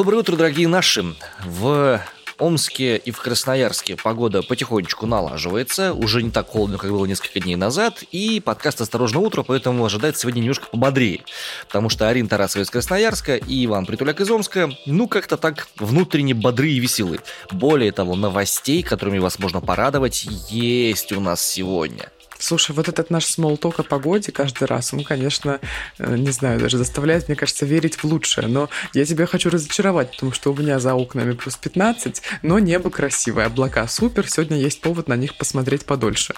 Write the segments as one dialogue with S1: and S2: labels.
S1: Доброе утро, дорогие наши. В Омске и в Красноярске погода потихонечку налаживается. Уже не так холодно, как было несколько дней назад. И подкаст «Осторожно утро», поэтому ожидает сегодня немножко пободрее. Потому что Арин Тарасова из Красноярска и Иван Притуляк из Омска, ну, как-то так внутренне бодрые и веселые. Более того, новостей, которыми вас можно порадовать, есть у нас сегодня –
S2: Слушай, вот этот наш смолток о погоде каждый раз, он, конечно, э, не знаю, даже заставляет, мне кажется, верить в лучшее. Но я тебя хочу разочаровать, потому что у меня за окнами плюс 15, но небо красивое, облака супер, сегодня есть повод на них посмотреть подольше.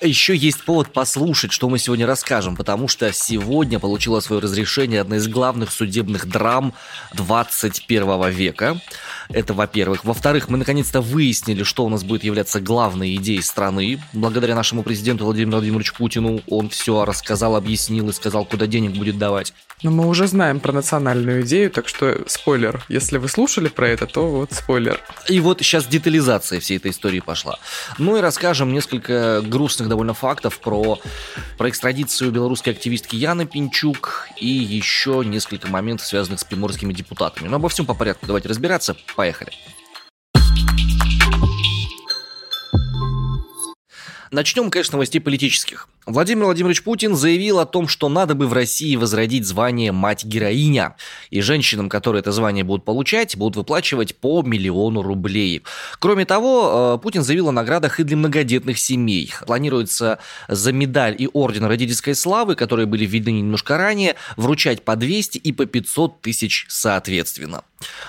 S1: Еще есть повод послушать, что мы сегодня расскажем, потому что сегодня получила свое разрешение одна из главных судебных драм 21 века. Это, во-первых. Во-вторых, мы наконец-то выяснили, что у нас будет являться главной идеей страны. Благодаря нашему президенту Владимиру Владимировичу Путину он все рассказал, объяснил и сказал, куда денег будет давать.
S2: Но мы уже знаем про национальную идею, так что спойлер. Если вы слушали про это, то вот спойлер.
S1: И вот сейчас детализация всей этой истории пошла. Ну и расскажем несколько грустных довольно фактов про, про экстрадицию белорусской активистки Яны Пинчук и еще несколько моментов, связанных с приморскими депутатами. Но обо всем по порядку давайте разбираться. Поехали. Начнем, конечно, с новостей политических. Владимир Владимирович Путин заявил о том, что надо бы в России возродить звание «мать-героиня». И женщинам, которые это звание будут получать, будут выплачивать по миллиону рублей. Кроме того, э, Путин заявил о наградах и для многодетных семей. Планируется за медаль и орден родительской славы, которые были введены немножко ранее, вручать по 200 и по 500 тысяч соответственно.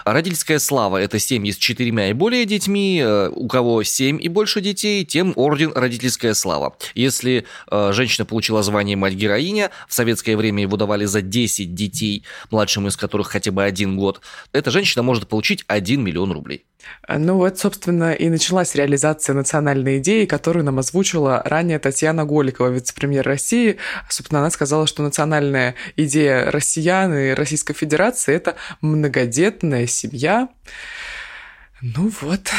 S1: Родительская слава – это семьи с четырьмя и более детьми. Э, у кого семь и больше детей, тем орден родительская слава. Если э, женщина получила звание мать-героиня. В советское время его давали за 10 детей, младшим из которых хотя бы один год. Эта женщина может получить 1 миллион рублей.
S2: Ну вот, собственно, и началась реализация национальной идеи, которую нам озвучила ранее Татьяна Голикова, вице-премьер России. Собственно, она сказала, что национальная идея россиян и Российской Федерации – это многодетная семья. Ну вот,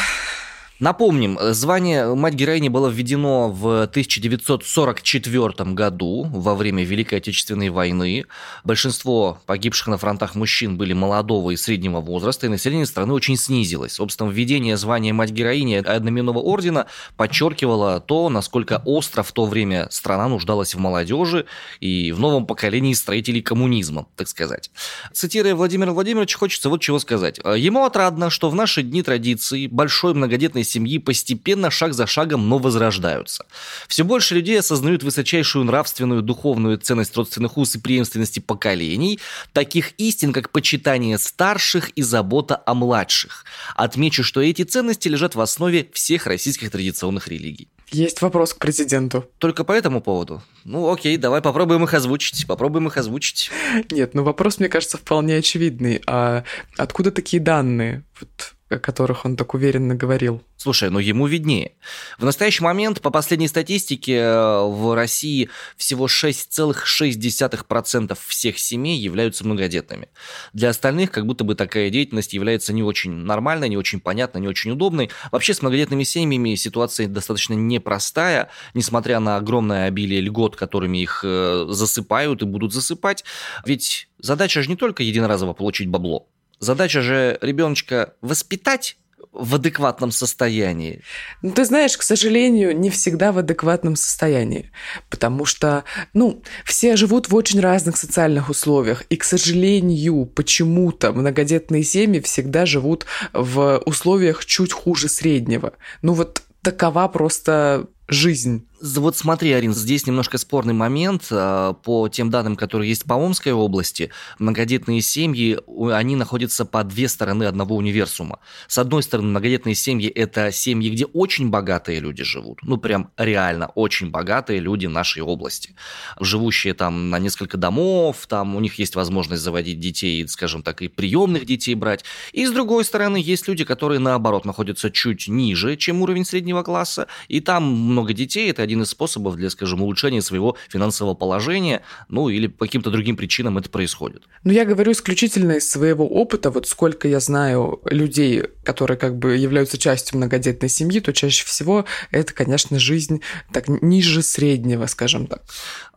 S1: Напомним, звание мать-героини было введено в 1944 году, во время Великой Отечественной войны. Большинство погибших на фронтах мужчин были молодого и среднего возраста, и население страны очень снизилось. Собственно, введение звания мать-героини одноименного ордена подчеркивало то, насколько остро в то время страна нуждалась в молодежи и в новом поколении строителей коммунизма, так сказать. Цитируя Владимира Владимировича, хочется вот чего сказать. Ему отрадно, что в наши дни традиции большой многодетной семьи постепенно, шаг за шагом, но возрождаются. Все больше людей осознают высочайшую нравственную, духовную ценность родственных уз и преемственности поколений, таких истин, как почитание старших и забота о младших. Отмечу, что эти ценности лежат в основе всех российских традиционных религий.
S2: Есть вопрос к президенту.
S1: Только по этому поводу? Ну, окей, давай попробуем их озвучить. Попробуем их озвучить.
S2: Нет, ну вопрос, мне кажется, вполне очевидный. А откуда такие данные? Вот о которых он так уверенно говорил.
S1: Слушай, ну ему виднее. В настоящий момент, по последней статистике, э, в России всего 6,6% всех семей являются многодетными. Для остальных как будто бы такая деятельность является не очень нормальной, не очень понятной, не очень удобной. Вообще с многодетными семьями ситуация достаточно непростая, несмотря на огромное обилие льгот, которыми их э, засыпают и будут засыпать. Ведь задача же не только единоразово получить бабло. Задача же ребеночка воспитать в адекватном состоянии?
S2: Ну, ты знаешь, к сожалению, не всегда в адекватном состоянии, потому что, ну, все живут в очень разных социальных условиях, и, к сожалению, почему-то многодетные семьи всегда живут в условиях чуть хуже среднего. Ну, вот такова просто жизнь.
S1: Вот смотри, Арин, здесь немножко спорный момент. А, по тем данным, которые есть по Омской области, многодетные семьи, они находятся по две стороны одного универсума. С одной стороны, многодетные семьи – это семьи, где очень богатые люди живут. Ну, прям реально очень богатые люди нашей области. Живущие там на несколько домов, там у них есть возможность заводить детей, скажем так, и приемных детей брать. И с другой стороны, есть люди, которые, наоборот, находятся чуть ниже, чем уровень среднего класса, и там много детей – это один из способов для, скажем, улучшения своего финансового положения, ну или по каким-то другим причинам это происходит.
S2: Ну, я говорю исключительно из своего опыта, вот сколько я знаю людей, которые как бы являются частью многодетной семьи, то чаще всего это, конечно, жизнь так ниже среднего, скажем так.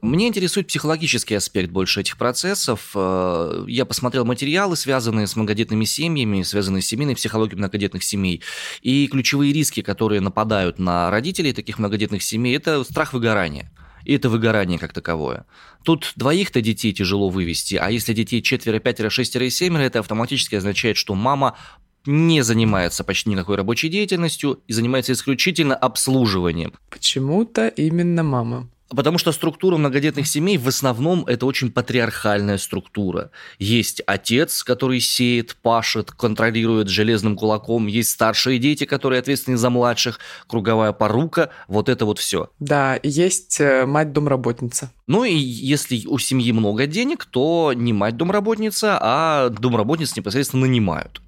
S1: Мне интересует психологический аспект больше этих процессов. Э, я посмотрел материалы, связанные с многодетными семьями, связанные с семейной психологией многодетных семей. И ключевые риски, которые нападают на родителей таких многодетных семей, это страх выгорания и это выгорание как таковое. Тут двоих-то детей тяжело вывести, а если детей четверо, пятеро, шестеро и семеро, это автоматически означает, что мама не занимается почти никакой рабочей деятельностью и занимается исключительно обслуживанием.
S2: Почему-то именно мама.
S1: Потому что структура многодетных семей в основном это очень патриархальная структура. Есть отец, который сеет, пашет, контролирует железным кулаком. Есть старшие дети, которые ответственны за младших. Круговая порука. Вот это вот все.
S2: Да, есть э, мать-домработница.
S1: Ну и если у семьи много денег, то не мать-домработница, а домработниц непосредственно нанимают.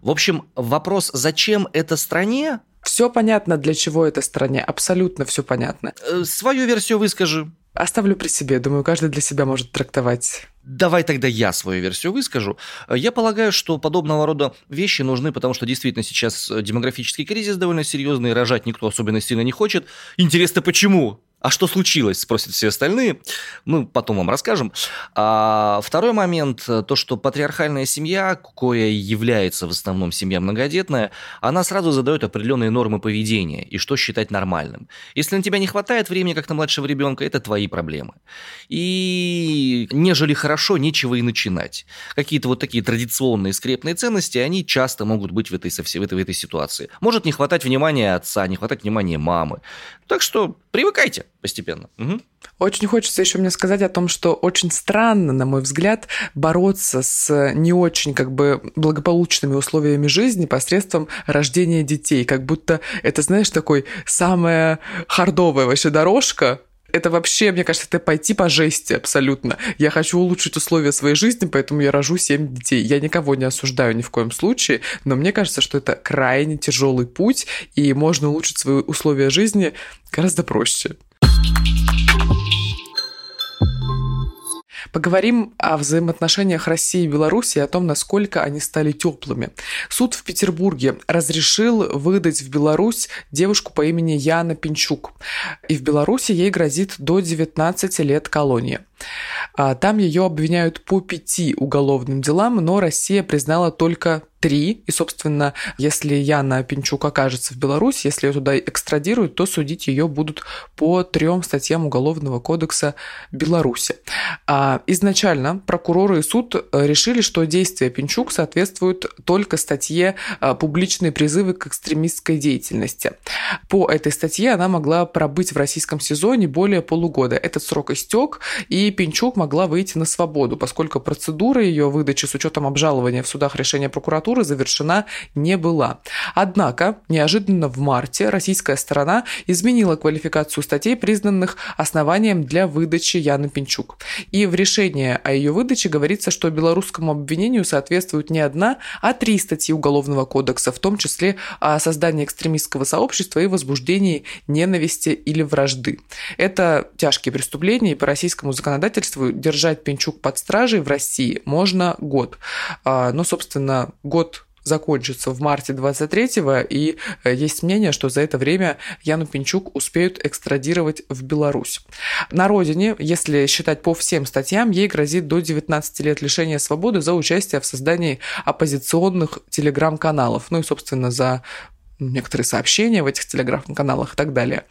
S1: В общем, вопрос, зачем это стране,
S2: все понятно, для чего это стране, абсолютно все понятно.
S1: Э, свою версию выскажи.
S2: Оставлю при себе, думаю, каждый для себя может трактовать.
S1: Давай тогда я свою версию выскажу. Я полагаю, что подобного рода вещи нужны, потому что действительно сейчас демографический кризис довольно серьезный, рожать никто особенно сильно не хочет. Интересно, почему? А что случилось, спросят все остальные. Мы потом вам расскажем. А второй момент, то, что патриархальная семья, кое является в основном семья многодетная, она сразу задает определенные нормы поведения и что считать нормальным. Если на тебя не хватает времени, как на младшего ребенка, это твои проблемы. И нежели хорошо, нечего и начинать. Какие-то вот такие традиционные скрепные ценности, они часто могут быть в этой, в этой, в этой ситуации. Может не хватать внимания отца, не хватать внимания мамы. Так что привыкайте постепенно. Угу.
S2: Очень хочется еще мне сказать о том, что очень странно, на мой взгляд, бороться с не очень как бы благополучными условиями жизни посредством рождения детей. Как будто это, знаешь, такой самая хардовая вообще дорожка, это вообще, мне кажется, это пойти по жести абсолютно. Я хочу улучшить условия своей жизни, поэтому я рожу 7 детей. Я никого не осуждаю ни в коем случае, но мне кажется, что это крайне тяжелый путь, и можно улучшить свои условия жизни гораздо проще. Поговорим о взаимоотношениях России и Беларуси и о том, насколько они стали теплыми. Суд в Петербурге разрешил выдать в Беларусь девушку по имени Яна Пинчук. И в Беларуси ей грозит до 19 лет колонии. А, там ее обвиняют по пяти уголовным делам, но Россия признала только три. И, собственно, если Яна Пинчук окажется в Беларуси, если ее туда экстрадируют, то судить ее будут по трем статьям Уголовного кодекса Беларуси. А изначально прокуроры и суд э, решили, что действия Пинчук соответствуют только статье э, «Публичные призывы к экстремистской деятельности». По этой статье она могла пробыть в российском СИЗО не более полугода. Этот срок истек, и Пинчук могла выйти на свободу, поскольку процедура ее выдачи с учетом обжалования в судах решения прокуратуры завершена не была. Однако, неожиданно в марте российская сторона изменила квалификацию статей, признанных основанием для выдачи Яны Пинчук. И в решении о ее выдаче говорится, что белорусскому обвинению соответствует не одна, а три статьи Уголовного кодекса, в том числе о создании экстремистского сообщества и возбуждении ненависти или вражды. Это тяжкие преступления, и по российскому законодательству держать Пинчук под стражей в России можно год. А, но, собственно, год закончится в марте 23-го, и э, есть мнение, что за это время Яну Пинчук успеют экстрадировать в Беларусь. На родине, если считать по всем статьям, ей грозит до 19 лет лишения свободы за участие в создании оппозиционных телеграм-каналов, ну и, собственно, за некоторые сообщения в этих телеграм-каналах и так далее.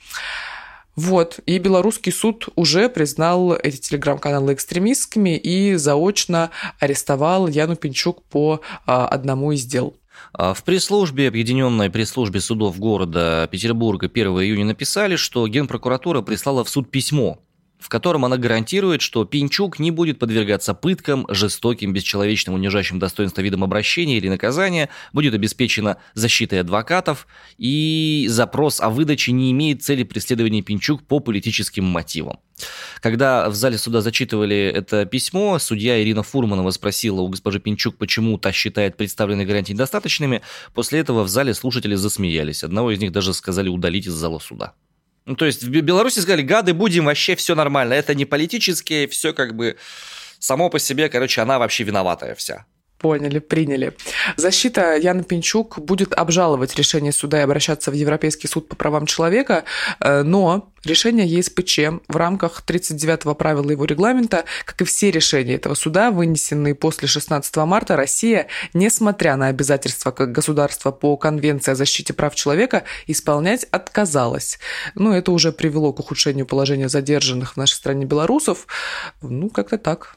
S2: Вот, и белорусский суд уже признал эти телеграм-каналы экстремистскими и заочно арестовал Яну Пинчук по а, одному из дел.
S1: А, в пресс-службе, объединенной пресс-службе судов города Петербурга 1 июня написали, что Генпрокуратура прислала в суд письмо в котором она гарантирует, что Пинчук не будет подвергаться пыткам, жестоким, бесчеловечным, унижающим достоинство видом обращения или наказания, будет обеспечена защитой адвокатов, и запрос о выдаче не имеет цели преследования Пинчук по политическим мотивам. Когда в зале суда зачитывали это письмо, судья Ирина Фурманова спросила у госпожи Пинчук, почему та считает представленные гарантии недостаточными. После этого в зале слушатели засмеялись. Одного из них даже сказали удалить из зала суда. Ну, то есть в Беларуси сказали, гады будем, вообще все нормально. Это не политические, все как бы само по себе, короче, она вообще виноватая вся.
S2: Поняли, приняли. Защита Яны Пинчук будет обжаловать решение суда и обращаться в Европейский суд по правам человека, э, но решение ЕСПЧ в рамках 39-го правила его регламента, как и все решения этого суда, вынесенные после 16 марта, Россия, несмотря на обязательства как государства по Конвенции о защите прав человека, исполнять отказалась. Ну, это уже привело к ухудшению положения задержанных в нашей стране белорусов. Ну, как-то так.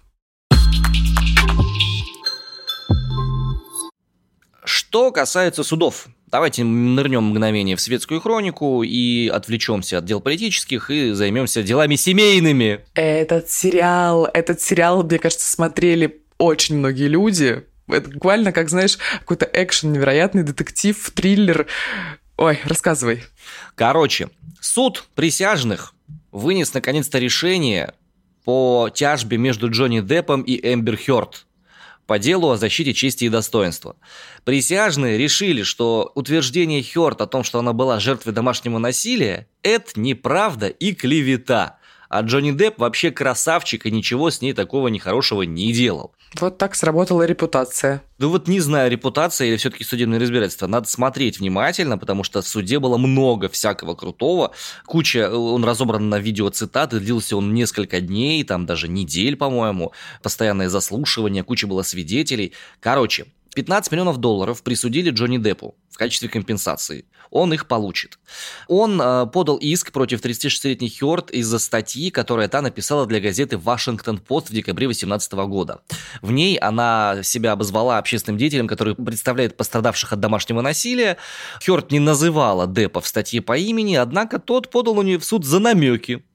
S1: Что касается судов, давайте нырнем мгновение в светскую хронику и отвлечемся от дел политических и займемся делами семейными.
S2: Этот сериал, этот сериал, мне кажется, смотрели очень многие люди. Это буквально, как, знаешь, какой-то экшен, невероятный детектив, триллер. Ой, рассказывай.
S1: Короче, суд присяжных вынес наконец-то решение по тяжбе между Джонни Деппом и Эмбер Хёрд по делу о защите чести и достоинства. Присяжные решили, что утверждение Хёрд о том, что она была жертвой домашнего насилия, это неправда и клевета. А Джонни Депп вообще красавчик и ничего с ней такого нехорошего не делал.
S2: Вот так сработала репутация.
S1: Ну вот не знаю, репутация или все-таки судебное разбирательство. Надо смотреть внимательно, потому что в суде было много всякого крутого. Куча, он разобран на видео цитаты, длился он несколько дней, там даже недель, по-моему. Постоянное заслушивание, куча было свидетелей. Короче, 15 миллионов долларов присудили Джонни Деппу в качестве компенсации. Он их получит. Он э, подал иск против 36-летней Хёрд из-за статьи, которую та написала для газеты «Вашингтон Пост» в декабре 2018 года. В ней она себя обозвала общественным деятелем, который представляет пострадавших от домашнего насилия. Хёрд не называла Деппа в статье по имени, однако тот подал на нее в суд за намеки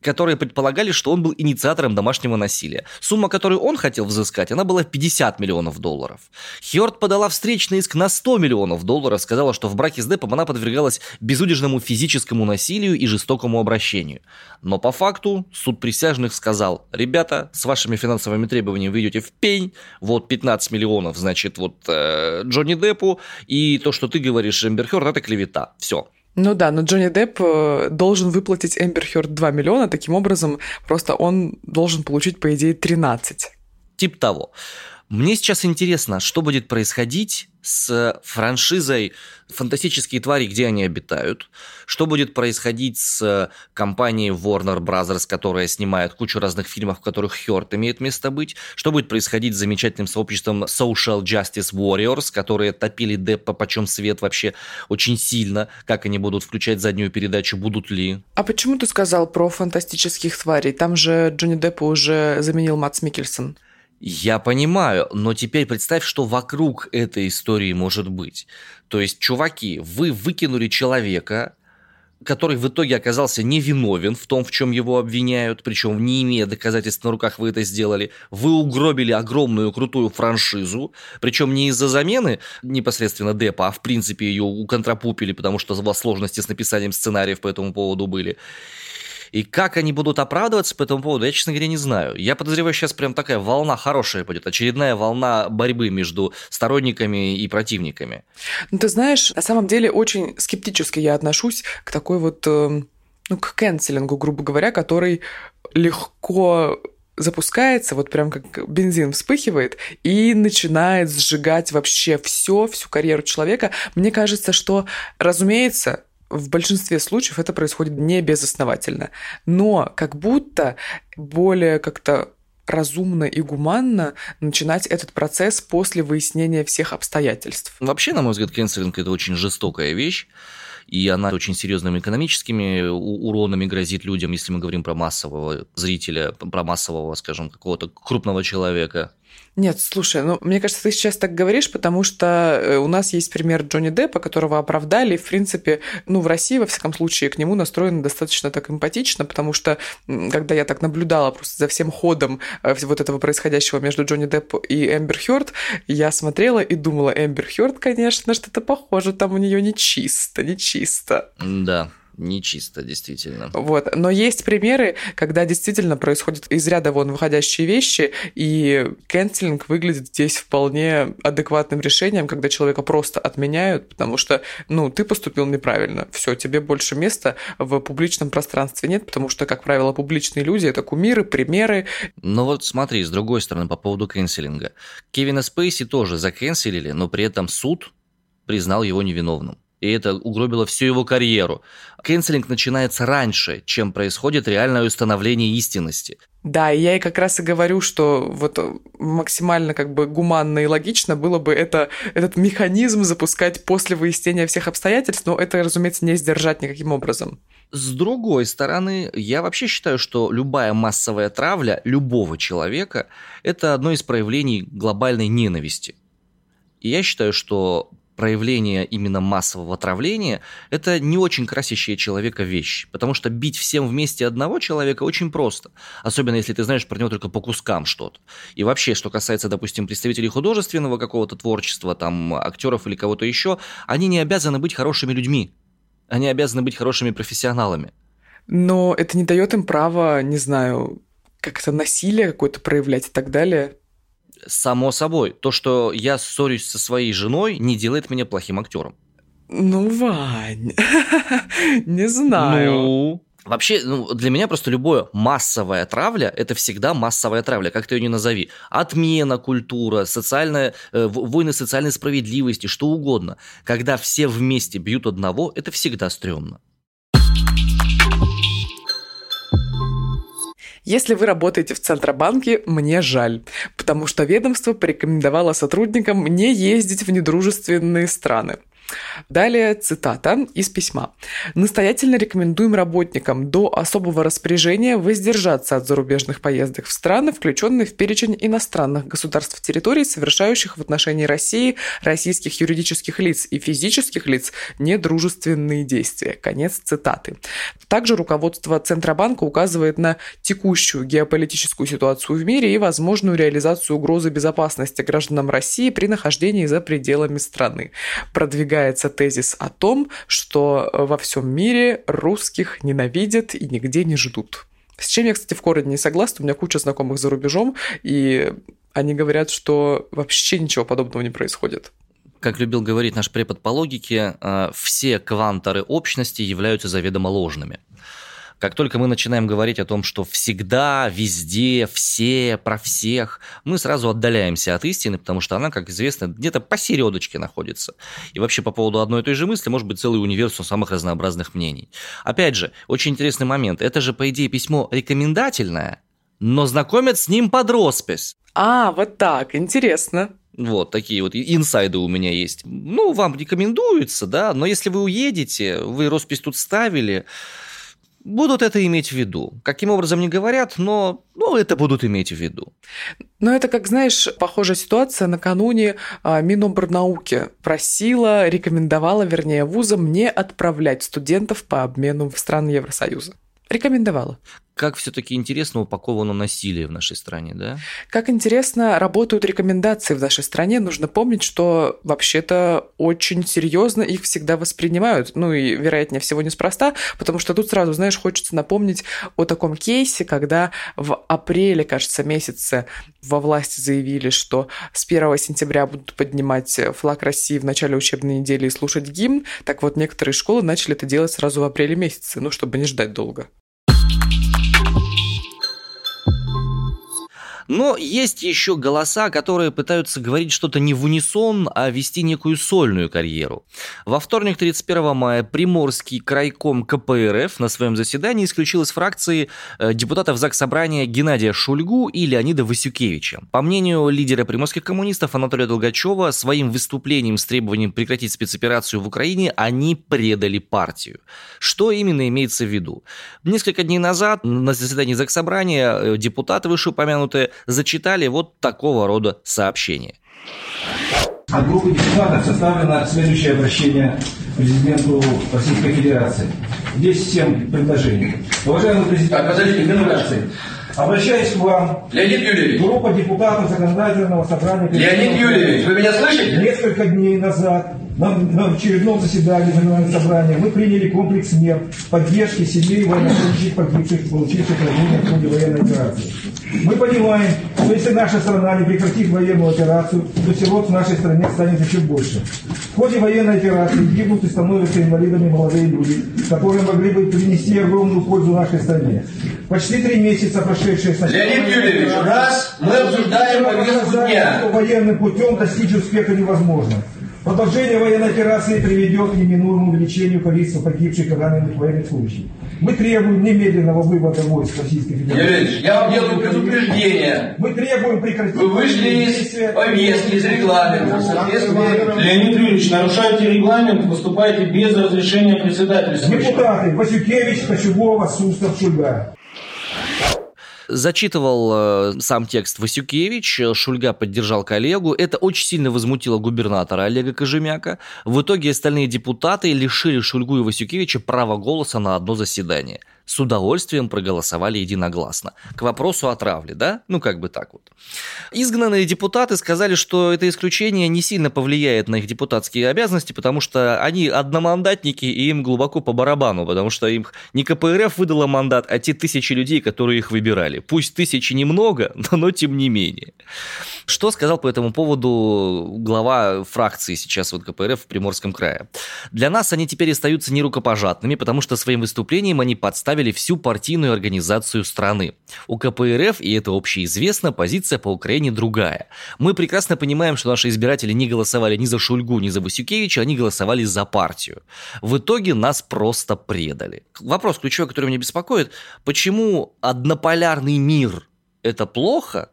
S1: которые предполагали, что он был инициатором домашнего насилия. Сумма, которую он хотел взыскать, она была 50 миллионов долларов. Хьорд подала встречный иск на 100 миллионов долларов, сказала, что в браке с Деппом она подвергалась безудержному физическому насилию и жестокому обращению. Но по факту суд присяжных сказал, ребята, с вашими финансовыми требованиями вы идете в пень, вот 15 миллионов, значит, вот э, Джонни Деппу, и то, что ты говоришь, Эмбер Хёрд, это клевета. Все,
S2: ну да, но Джонни Депп э, должен выплатить Эмбер Хёрд 2 миллиона, таким образом просто он должен получить, по идее, 13.
S1: Тип того. Мне сейчас интересно, что будет происходить с франшизой «Фантастические твари. Где они обитают?», что будет происходить с компанией Warner Bros., которая снимает кучу разных фильмов, в которых Хёрд имеет место быть, что будет происходить с замечательным сообществом Social Justice Warriors, которые топили Деппа почем свет вообще очень сильно, как они будут включать заднюю передачу, будут ли.
S2: А почему ты сказал про «Фантастических тварей»? Там же Джонни Деппа уже заменил Матс Микельсон.
S1: Я понимаю, но теперь представь, что вокруг этой истории может быть. То есть, чуваки, вы выкинули человека, который в итоге оказался невиновен в том, в чем его обвиняют, причем не имея доказательств на руках вы это сделали. Вы угробили огромную крутую франшизу, причем не из-за замены непосредственно Депа, а в принципе ее уконтрапупили, потому что у вас сложности с написанием сценариев по этому поводу были. И как они будут оправдываться по этому поводу, я, честно говоря, не знаю. Я подозреваю, сейчас прям такая волна хорошая будет, очередная волна борьбы между сторонниками и противниками.
S2: Ну, ты знаешь, на самом деле очень скептически я отношусь к такой вот, э, ну, к кэнселингу, грубо говоря, который легко запускается, вот прям как бензин вспыхивает и начинает сжигать вообще все, всю карьеру человека. Мне кажется, что, разумеется, в большинстве случаев это происходит не безосновательно. Но как будто более как-то разумно и гуманно начинать этот процесс после выяснения всех обстоятельств.
S1: Вообще, на мой взгляд, кэнселинг – это очень жестокая вещь и она очень серьезными экономическими уронами грозит людям, если мы говорим про массового зрителя, про массового, скажем, какого-то крупного человека.
S2: Нет, слушай, ну, мне кажется, ты сейчас так говоришь, потому что э, у нас есть пример Джонни Деппа, которого оправдали, и, в принципе, ну, в России, во всяком случае, к нему настроены достаточно так эмпатично, потому что, когда я так наблюдала просто за всем ходом э, вот этого происходящего между Джонни Депп и Эмбер Хёрд, я смотрела и думала, Эмбер Хёрд, конечно, что-то похоже, там у нее нечисто, нечисто.
S1: Да, Нечисто, действительно.
S2: Вот. Но есть примеры, когда действительно происходят из ряда вон выходящие вещи, и кэнселинг выглядит здесь вполне адекватным решением, когда человека просто отменяют, потому что, ну, ты поступил неправильно, все, тебе больше места в публичном пространстве нет, потому что, как правило, публичные люди – это кумиры, примеры.
S1: Но вот смотри, с другой стороны, по поводу кэнселинга. Кевина Спейси тоже закэнселили, но при этом суд признал его невиновным и это угробило всю его карьеру. Кэнселинг начинается раньше, чем происходит реальное установление истинности.
S2: Да, и я и как раз и говорю, что вот максимально как бы гуманно и логично было бы это, этот механизм запускать после выяснения всех обстоятельств, но это, разумеется, не сдержать никаким образом.
S1: С другой стороны, я вообще считаю, что любая массовая травля любого человека – это одно из проявлений глобальной ненависти. И я считаю, что проявление именно массового отравления, это не очень красящая человека вещь. Потому что бить всем вместе одного человека очень просто. Особенно если ты знаешь про него только по кускам что-то. И вообще, что касается, допустим, представителей художественного какого-то творчества, там, актеров или кого-то еще, они не обязаны быть хорошими людьми. Они обязаны быть хорошими профессионалами.
S2: Но это не дает им права, не знаю, как-то насилие какое-то проявлять и так далее.
S1: Само собой, то, что я ссорюсь со своей женой, не делает меня плохим актером.
S2: Ну, Вань, не знаю.
S1: Ну, Вообще, ну, для меня просто любое массовая травля – это всегда массовая травля, как ты ее ни назови. Отмена культура, социальная, э, войны социальной справедливости, что угодно. Когда все вместе бьют одного, это всегда стрёмно.
S2: Если вы работаете в Центробанке, мне жаль, потому что ведомство порекомендовало сотрудникам не ездить в недружественные страны. Далее цитата из письма. «Настоятельно рекомендуем работникам до особого распоряжения воздержаться от зарубежных поездок в страны, включенные в перечень иностранных государств территорий, совершающих в отношении России, российских юридических лиц и физических лиц недружественные действия». Конец цитаты. Также руководство Центробанка указывает на текущую геополитическую ситуацию в мире и возможную реализацию угрозы безопасности гражданам России при нахождении за пределами страны, продвигая выдвигается тезис о том, что э, во всем мире русских ненавидят и нигде не ждут. С чем я, кстати, в корне не согласна. У меня куча знакомых за рубежом, и они говорят, что вообще ничего подобного не происходит.
S1: Как любил говорить наш препод по логике, э, все кванторы общности являются заведомо ложными. Как только мы начинаем говорить о том, что всегда, везде, все, про всех, мы сразу отдаляемся от истины, потому что она, как известно, где-то посередочке находится. И вообще по поводу одной и той же мысли может быть целый универсум самых разнообразных мнений. Опять же, очень интересный момент. Это же, по идее, письмо рекомендательное, но знакомят с ним под роспись.
S2: А, вот так, интересно.
S1: Вот такие вот инсайды у меня есть. Ну, вам рекомендуется, да, но если вы уедете, вы роспись тут ставили, будут это иметь в виду. Каким образом не говорят, но ну, это будут иметь в виду.
S2: Но это, как знаешь, похожая ситуация. Накануне а, Минобрнауки просила, рекомендовала, вернее, вузам не отправлять студентов по обмену в страны Евросоюза. Рекомендовала
S1: как все-таки интересно упаковано насилие в нашей стране, да?
S2: Как интересно работают рекомендации в нашей стране. Нужно помнить, что вообще-то очень серьезно их всегда воспринимают. Ну и, вероятнее всего, неспроста, потому что тут сразу, знаешь, хочется напомнить о таком кейсе, когда в апреле, кажется, месяце во власти заявили, что с 1 сентября будут поднимать флаг России в начале учебной недели и слушать гимн. Так вот, некоторые школы начали это делать сразу в апреле месяце, ну, чтобы не ждать долго.
S1: Но есть еще голоса, которые пытаются говорить что-то не в унисон, а вести некую сольную карьеру. Во вторник 31 мая Приморский крайком КПРФ на своем заседании исключил из фракции э, депутатов ЗАГС Собрания Геннадия Шульгу и Леонида Васюкевича. По мнению лидера приморских коммунистов Анатолия Долгачева, своим выступлением с требованием прекратить спецоперацию в Украине они предали партию. Что именно имеется в виду? Несколько дней назад на заседании ЗАГС Собрания э, депутаты вышеупомянутые зачитали вот такого рода сообщение.
S3: От группы депутатов составлено следующее обращение президенту Российской Федерации. Здесь семь предложений. Уважаемый президент подождите, Федерации, обращаюсь к вам.
S4: Леонид Юрьевич.
S3: Группа депутатов Законодательного собрания.
S4: Леонид Юрьевич, вы меня слышите?
S3: Несколько дней назад на, на очередном заседании Генерального собрания мы приняли комплекс мер поддержки семей военнослужащих погибших, получивших ранения в ходе военной операции. Мы понимаем, что если наша страна не прекратит военную операцию, то сирот в нашей стране станет еще больше. В ходе военной операции гибнут и становятся инвалидами молодые люди, которые могли бы принести огромную пользу нашей стране. Почти три месяца, прошедшие с
S4: начала... Леонид Юрьевич, раз мы обсуждаем повестку дня.
S3: Военным путем достичь успеха невозможно. Продолжение военной операции приведет к неминуемому увеличению количества погибших и раненых военных случаев. Мы требуем немедленного вывода войск Российской Федерации.
S4: Юрьевич, я вам делаю предупреждение.
S3: Мы требуем прекратить...
S4: Вы вышли из повестки, из регламента.
S5: Леонид Юрьевич, нарушаете регламент, выступаете без разрешения председателя.
S3: Депутаты Васюкевич, Кочубова, Сустав, Шульга.
S1: Зачитывал э, сам текст Васюкевич, Шульга поддержал коллегу. Это очень сильно возмутило губернатора Олега Кожемяка. В итоге остальные депутаты лишили Шульгу и Васюкевича права голоса на одно заседание с удовольствием проголосовали единогласно. К вопросу о травле, да? Ну, как бы так вот. Изгнанные депутаты сказали, что это исключение не сильно повлияет на их депутатские обязанности, потому что они одномандатники, и им глубоко по барабану, потому что им не КПРФ выдала мандат, а те тысячи людей, которые их выбирали. Пусть тысячи немного, но, тем не менее. Что сказал по этому поводу глава фракции сейчас вот КПРФ в Приморском крае? Для нас они теперь остаются нерукопожатными, потому что своим выступлением они подставили представили всю партийную организацию страны. У КПРФ, и это общеизвестно, позиция по Украине другая. Мы прекрасно понимаем, что наши избиратели не голосовали ни за Шульгу, ни за Васюкевича, они голосовали за партию. В итоге нас просто предали. Вопрос ключевой, который меня беспокоит, почему однополярный мир – это плохо,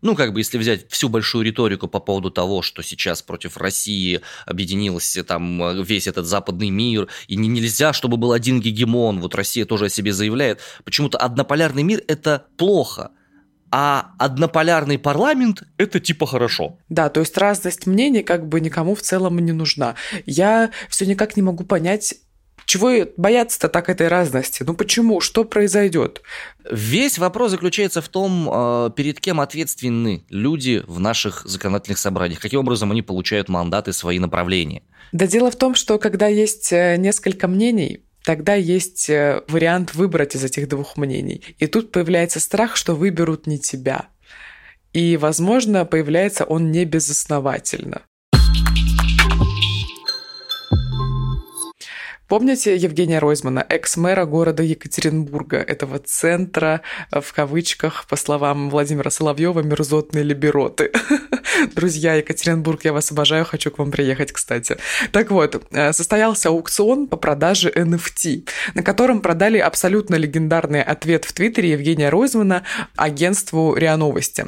S1: ну, как бы, если взять всю большую риторику по поводу того, что сейчас против России объединился там весь этот западный мир, и не, нельзя, чтобы был один гегемон, вот Россия тоже о себе заявляет, почему-то однополярный мир – это плохо, а однополярный парламент – это типа хорошо.
S2: Да, то есть разность мнений как бы никому в целом не нужна. Я все никак не могу понять, чего бояться-то так этой разности? Ну почему? Что произойдет?
S1: Весь вопрос заключается в том, э, перед кем ответственны люди в наших законодательных собраниях, каким образом они получают мандаты, свои направления.
S2: Да дело в том, что когда есть э, несколько мнений, тогда есть э, вариант выбрать из этих двух мнений. И тут появляется страх, что выберут не тебя. И, возможно, появляется он не безосновательно. Помните Евгения Ройзмана, экс-мэра города Екатеринбурга, этого центра, э, в кавычках, по словам Владимира Соловьева, мерзотные либероты? Друзья, Екатеринбург, я вас обожаю, хочу к вам приехать, кстати. Так вот, э, состоялся аукцион по продаже NFT, на котором продали абсолютно легендарный ответ в Твиттере Евгения Ройзмана агентству РИА Новости.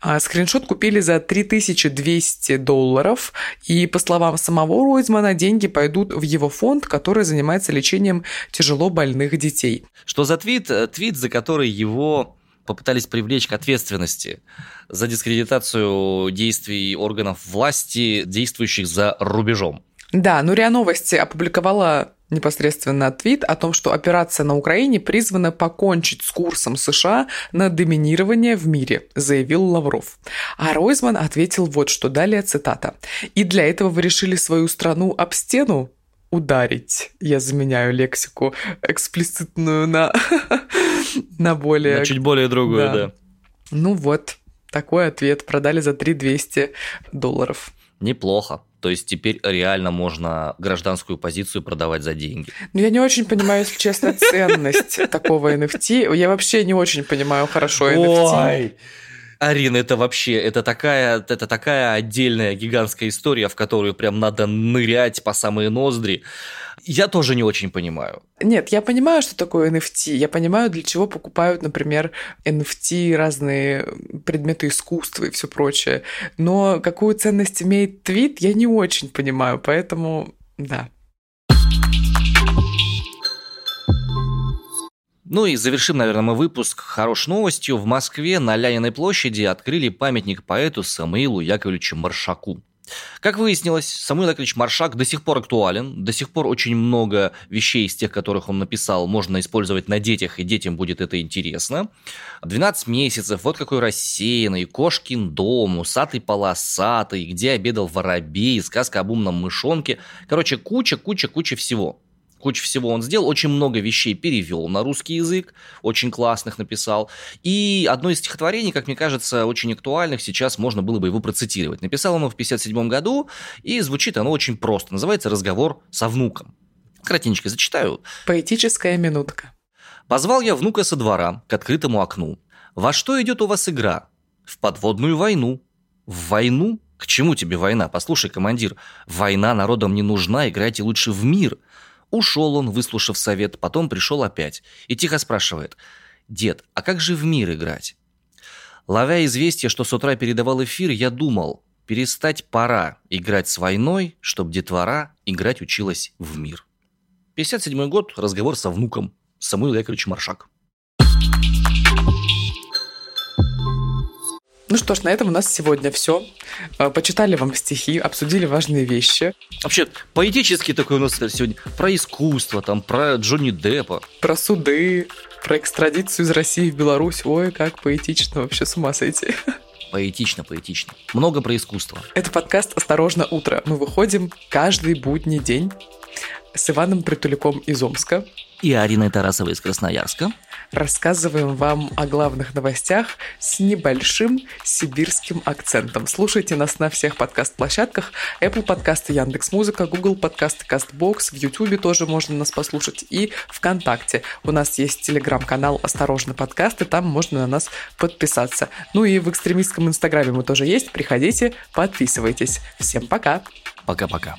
S2: А, скриншот купили за 3200 долларов, и, по словам самого Ройзмана, деньги пойдут в его фонд, который занимается лечением тяжело больных детей.
S1: Что за твит? Э, твит, за который его попытались привлечь к ответственности за дискредитацию действий органов власти, действующих за рубежом.
S2: Да, ну РИА Новости опубликовала непосредственно твит о том, что операция на Украине призвана покончить с курсом США на доминирование в мире, заявил Лавров. А Ройзман ответил вот что, далее цитата. «И для этого вы решили свою страну об стену? ударить. Я заменяю лексику эксплицитную на, на более...
S1: На чуть более другую, да. да.
S2: Ну вот, такой ответ. Продали за 3200 долларов.
S1: Неплохо. То есть теперь реально можно гражданскую позицию продавать за деньги.
S2: Ну, я не очень понимаю, если честно, ценность такого NFT. Я вообще не очень понимаю хорошо NFT.
S1: Арина, это вообще, это такая, это такая отдельная гигантская история, в которую прям надо нырять по самые ноздри. Я тоже не очень понимаю.
S2: Нет, я понимаю, что такое NFT. Я понимаю, для чего покупают, например, NFT, разные предметы искусства и все прочее. Но какую ценность имеет твит, я не очень понимаю. Поэтому, да.
S1: Ну и завершим, наверное, мы выпуск хорошей новостью. В Москве на Ляниной площади открыли памятник поэту Самуилу Яковлевичу Маршаку. Как выяснилось, Самуил Яковлевич Маршак до сих пор актуален, до сих пор очень много вещей из тех, которых он написал, можно использовать на детях, и детям будет это интересно. 12 месяцев, вот какой рассеянный, Кошкин дом, усатый полосатый, где обедал воробей, сказка об умном мышонке. Короче, куча, куча, куча всего. Куча всего он сделал, очень много вещей перевел на русский язык, очень классных написал. И одно из стихотворений, как мне кажется, очень актуальных, сейчас можно было бы его процитировать. Написал он его в 1957 году, и звучит оно очень просто. Называется «Разговор со внуком». Кратенько зачитаю.
S2: Поэтическая минутка.
S1: Позвал я внука со двора к открытому окну. «Во что идет у вас игра?» «В подводную войну». «В войну? К чему тебе война? Послушай, командир, война народам не нужна, играйте лучше в мир». Ушел он, выслушав совет, потом пришел опять и тихо спрашивает, «Дед, а как же в мир играть?» Ловя известие, что с утра передавал эфир, я думал, перестать пора играть с войной, чтобы детвора играть училась в мир. 57 год, разговор со внуком, Самуил Яковлевич Маршак.
S2: Ну что ж, на этом у нас сегодня все. Э, почитали вам стихи, обсудили важные вещи.
S1: Вообще, поэтический такой у нас сегодня про искусство, там, про Джонни Деппа.
S2: Про суды, про экстрадицию из России в Беларусь. Ой, как поэтично, вообще с ума сойти.
S1: Поэтично, поэтично. Много про искусство.
S2: Это подкаст «Осторожно, утро». Мы выходим каждый будний день с Иваном Притуляком из Омска.
S1: И Ариной Тарасовой из Красноярска
S2: рассказываем вам о главных новостях с небольшим сибирским акцентом. Слушайте нас на всех подкаст-площадках. Apple подкасты, Яндекс Музыка, Google подкасты, Castbox. В YouTube тоже можно нас послушать. И ВКонтакте. У нас есть телеграм-канал «Осторожно, подкасты». Там можно на нас подписаться. Ну и в экстремистском инстаграме мы тоже есть. Приходите, подписывайтесь. Всем пока.
S1: Пока-пока.